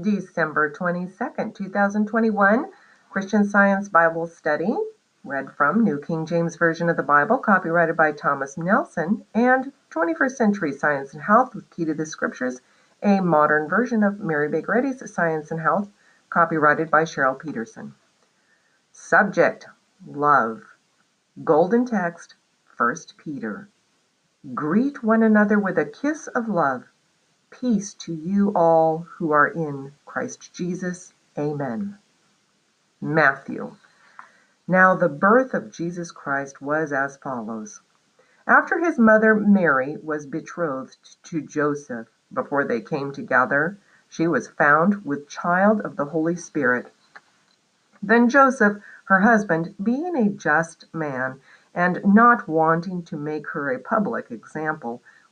December 22nd, 2021, Christian Science Bible Study, read from New King James Version of the Bible, copyrighted by Thomas Nelson, and 21st Century Science and Health with Key to the Scriptures, a modern version of Mary Baker Eddy's Science and Health, copyrighted by Cheryl Petersen. Subject Love. Golden text 1 Peter. Greet one another with a kiss of love. Peace to you all who are in Christ Jesus. Amen. Matthew. Now the birth of Jesus Christ was as follows. After his mother Mary was betrothed to Joseph, before they came together, she was found with child of the Holy Spirit. Then Joseph, her husband, being a just man, and not wanting to make her a public example,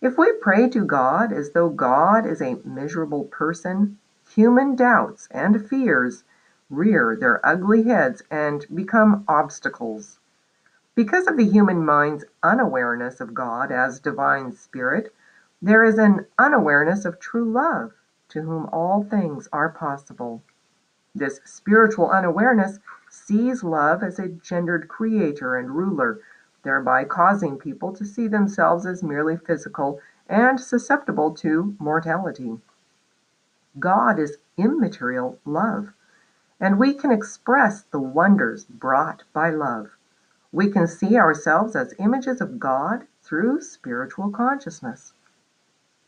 If we pray to God as though God is a miserable person, human doubts and fears rear their ugly heads and become obstacles. Because of the human mind's unawareness of God as divine spirit, there is an unawareness of true love, to whom all things are possible. This spiritual unawareness sees love as a gendered creator and ruler thereby causing people to see themselves as merely physical and susceptible to mortality. God is immaterial love, and we can express the wonders brought by love. We can see ourselves as images of God through spiritual consciousness.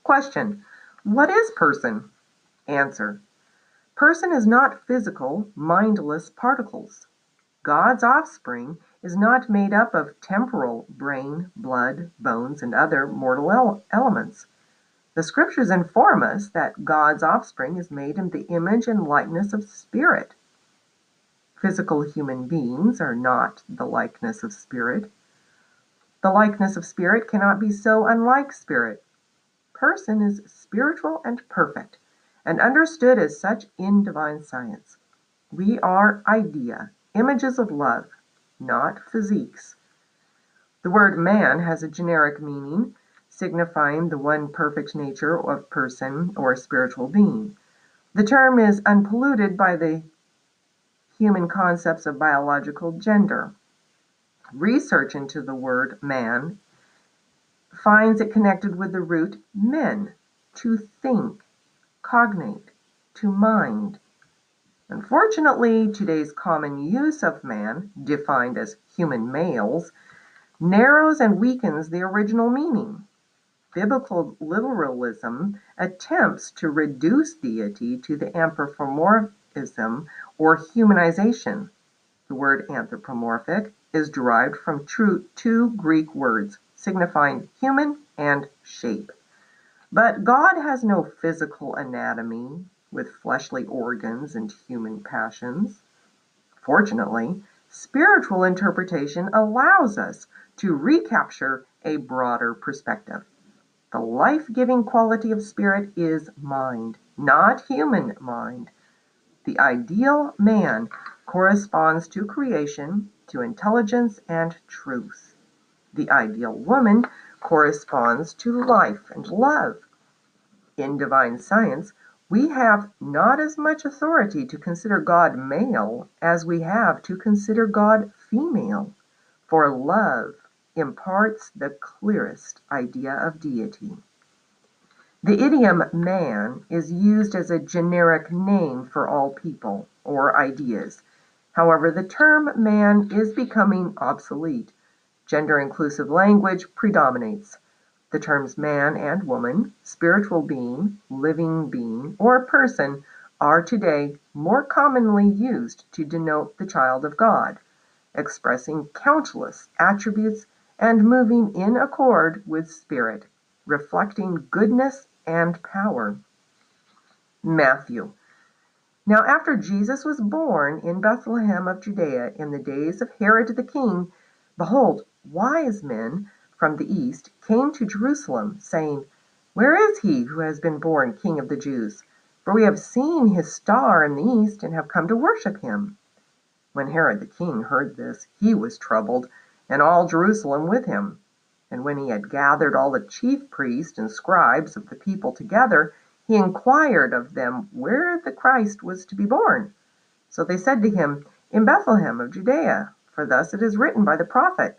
Question What is person? Answer Person is not physical, mindless particles. God's offspring is not made up of temporal brain, blood, bones, and other mortal elements. The scriptures inform us that God's offspring is made in the image and likeness of spirit. Physical human beings are not the likeness of spirit. The likeness of spirit cannot be so unlike spirit. Person is spiritual and perfect, and understood as such in divine science. We are idea, images of love, not physiques. The word man has a generic meaning, signifying the one perfect nature of person or spiritual being. The term is unpolluted by the human concepts of biological gender. Research into the word man finds it connected with the root men, to think, cognate, to mind, Unfortunately, today's common use of man, defined as human males, narrows and weakens the original meaning. Biblical literalism attempts to reduce deity to the anthropomorphism or humanization. The word anthropomorphic is derived from two Greek words signifying human and shape. But God has no physical anatomy, with fleshly organs and human passions. Fortunately, spiritual interpretation allows us to recapture a broader perspective. The life giving quality of spirit is mind, not human mind. The ideal man corresponds to creation, to intelligence, and truth. The ideal woman corresponds to life and love. In divine science, we have not as much authority to consider God male as we have to consider God female, for love imparts the clearest idea of deity. The idiom man is used as a generic name for all people or ideas. However, the term man is becoming obsolete. Gender inclusive language predominates. The terms man and woman, spiritual being, living being, or person are today more commonly used to denote the child of God, expressing countless attributes and moving in accord with spirit, reflecting goodness and power. Matthew. Now, after Jesus was born in Bethlehem of Judea in the days of Herod the king, behold, wise men from the east came to Jerusalem, saying, Where is he who has been born King of the Jews? For we have seen his star in the east and have come to worship him. When Herod the king heard this, he was troubled, and all Jerusalem with him. And when he had gathered all the chief priests and scribes of the people together, he inquired of them where the Christ was to be born. So they said to him, In Bethlehem of Judea, for thus it is written by the prophet.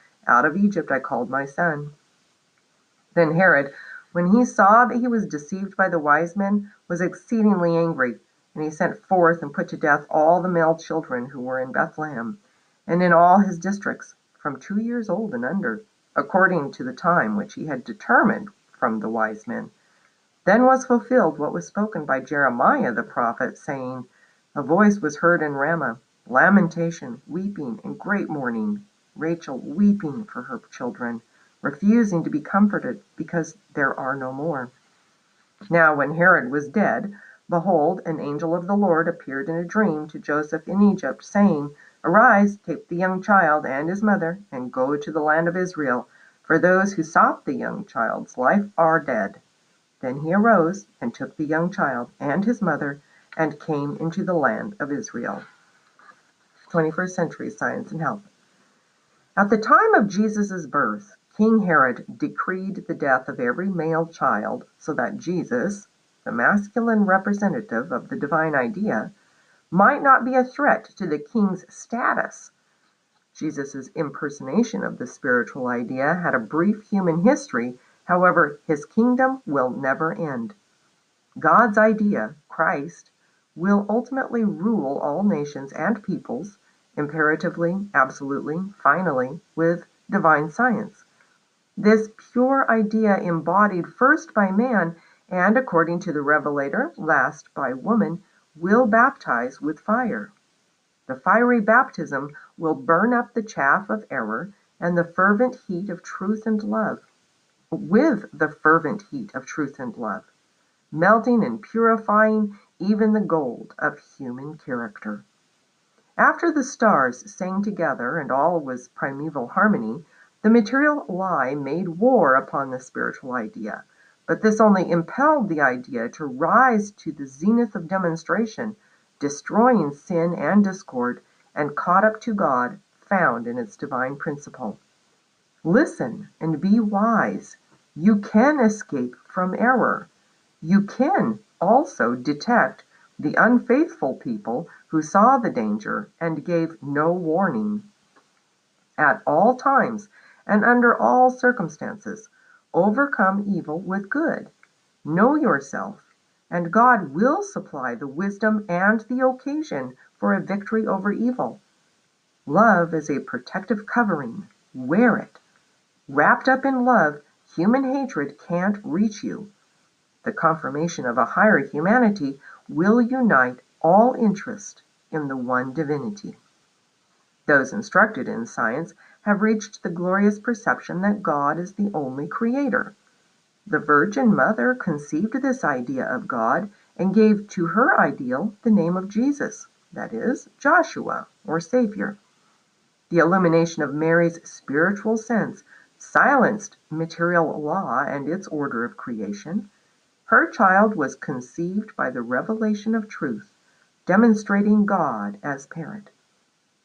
Out of Egypt I called my son. Then Herod, when he saw that he was deceived by the wise men, was exceedingly angry, and he sent forth and put to death all the male children who were in Bethlehem, and in all his districts, from two years old and under, according to the time which he had determined from the wise men. Then was fulfilled what was spoken by Jeremiah the prophet, saying, A voice was heard in Ramah, lamentation, weeping, and great mourning, Rachel weeping for her children, refusing to be comforted, because there are no more. Now when Herod was dead, behold, an angel of the Lord appeared in a dream to Joseph in Egypt, saying, Arise, take the young child and his mother, and go to the land of Israel, for those who sought the young child's life are dead. Then he arose and took the young child and his mother and came into the land of Israel. 21st Century Science and Health. At the time of Jesus' birth, King Herod decreed the death of every male child so that Jesus, the masculine representative of the divine idea, might not be a threat to the king's status. Jesus' impersonation of the spiritual idea had a brief human history However, his kingdom will never end. God's idea, Christ, will ultimately rule all nations and peoples, imperatively, absolutely, finally, with divine science. This pure idea embodied first by man and, according to the Revelator, last by woman, will baptize with fire. The fiery baptism will burn up the chaff of error and the fervent heat of truth and love with the fervent heat of truth and love, melting and purifying even the gold of human character. After the stars sang together and all was primeval harmony, the material lie made war upon the spiritual idea, but this only impelled the idea to rise to the zenith of demonstration, destroying sin and discord, and caught up to God, found in its divine principle. Listen and be wise. You can escape from error. You can also detect the unfaithful people who saw the danger and gave no warning. At all times and under all circumstances, overcome evil with good. Know yourself, and God will supply the wisdom and the occasion for a victory over evil. Love is a protective covering. Wear it. Wrapped up in love, human hatred can't reach you. The confirmation of a higher humanity will unite all interest in the one divinity. Those instructed in science have reached the glorious perception that God is the only creator. The Virgin Mother conceived this idea of God and gave to her ideal the name of Jesus, that is, Joshua, or Savior. The illumination of Mary's spiritual sense silenced material law and its order of creation, her child was conceived by the revelation of truth, demonstrating God as parent.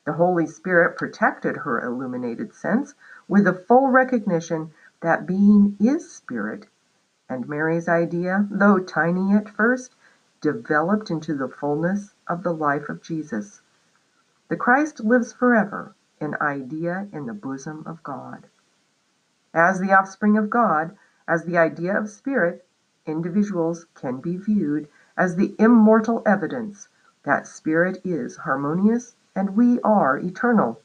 The Holy Spirit protected her illuminated sense with the full recognition that being is spirit, and Mary's idea, though tiny at first, developed into the fullness of the life of Jesus. The Christ lives forever, an idea in the bosom of God. As the offspring of God, as the idea of spirit, individuals can be viewed as the immortal evidence that spirit is harmonious and we are eternal.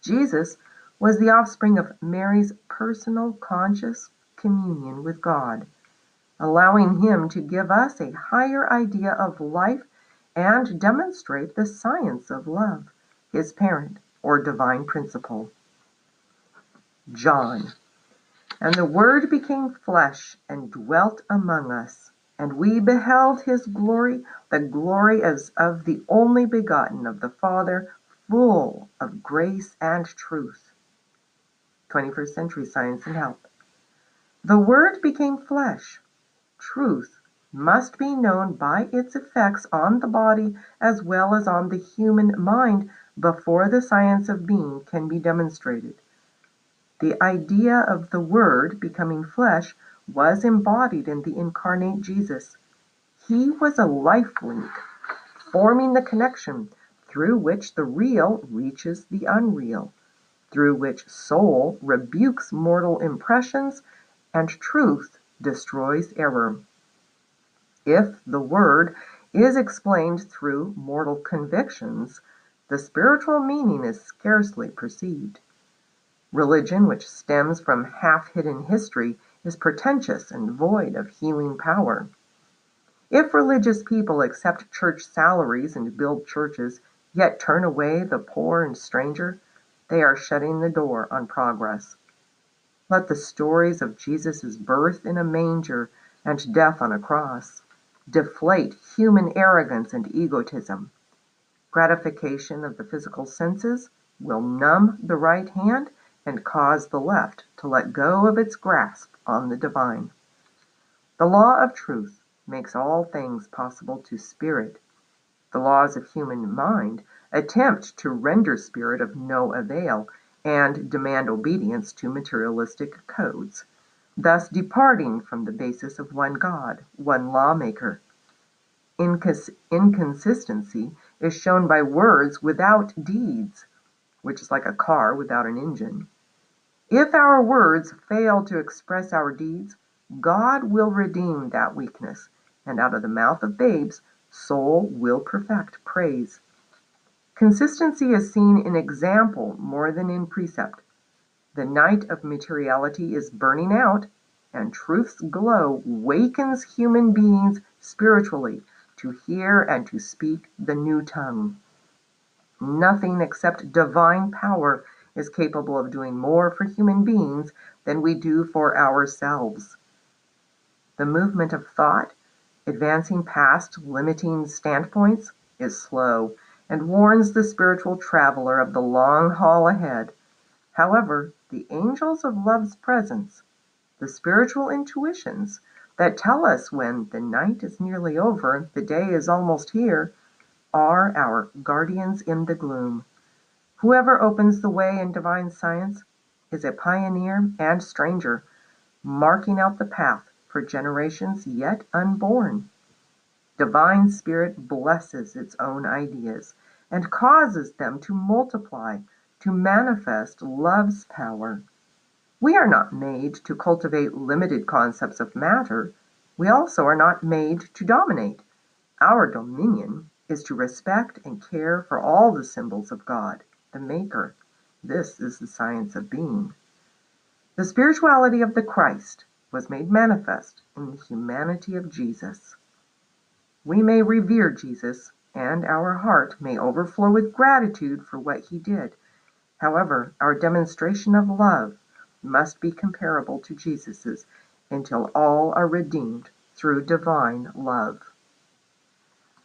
Jesus was the offspring of Mary's personal conscious communion with God, allowing him to give us a higher idea of life and demonstrate the science of love, his parent or divine principle. John. And the Word became flesh and dwelt among us, and we beheld his glory, the glory as of the only begotten of the Father, full of grace and truth. 21st Century Science and Health. The Word became flesh. Truth must be known by its effects on the body as well as on the human mind before the science of being can be demonstrated. The idea of the Word becoming flesh was embodied in the incarnate Jesus. He was a life link, forming the connection through which the real reaches the unreal through which soul rebukes mortal impressions and truth destroys error. If the word is explained through mortal convictions, the spiritual meaning is scarcely perceived. Religion, which stems from half hidden history, is pretentious and void of healing power. If religious people accept church salaries and build churches, yet turn away the poor and stranger, they are shutting the door on progress. Let the stories of Jesus' birth in a manger and death on a cross deflate human arrogance and egotism. Gratification of the physical senses will numb the right hand and cause the left to let go of its grasp on the divine. The law of truth makes all things possible to spirit. The laws of human mind attempt to render spirit of no avail, and demand obedience to materialistic codes, thus departing from the basis of one God, one lawmaker. Incons- inconsistency is shown by words without deeds, which is like a car without an engine. If our words fail to express our deeds, God will redeem that weakness, and out of the mouth of babes, soul will perfect praise. Consistency is seen in example more than in precept. The night of materiality is burning out, and truth's glow wakens human beings spiritually to hear and to speak the new tongue. Nothing except divine power is capable of doing more for human beings than we do for ourselves. The movement of thought, advancing past limiting standpoints, is slow and warns the spiritual traveler of the long haul ahead. However, the angels of love's presence, the spiritual intuitions that tell us when the night is nearly over, the day is almost here, are our guardians in the gloom. Whoever opens the way in divine science is a pioneer and stranger, marking out the path for generations yet unborn. Divine Spirit blesses its own ideas and causes them to multiply, to manifest love's power. We are not made to cultivate limited concepts of matter. We also are not made to dominate. Our dominion is to respect and care for all the symbols of God, the Maker. This is the science of being. The spirituality of the Christ was made manifest in the humanity of Jesus. We may revere Jesus, and our heart may overflow with gratitude for what he did. However, our demonstration of love must be comparable to Jesus's until all are redeemed through divine love.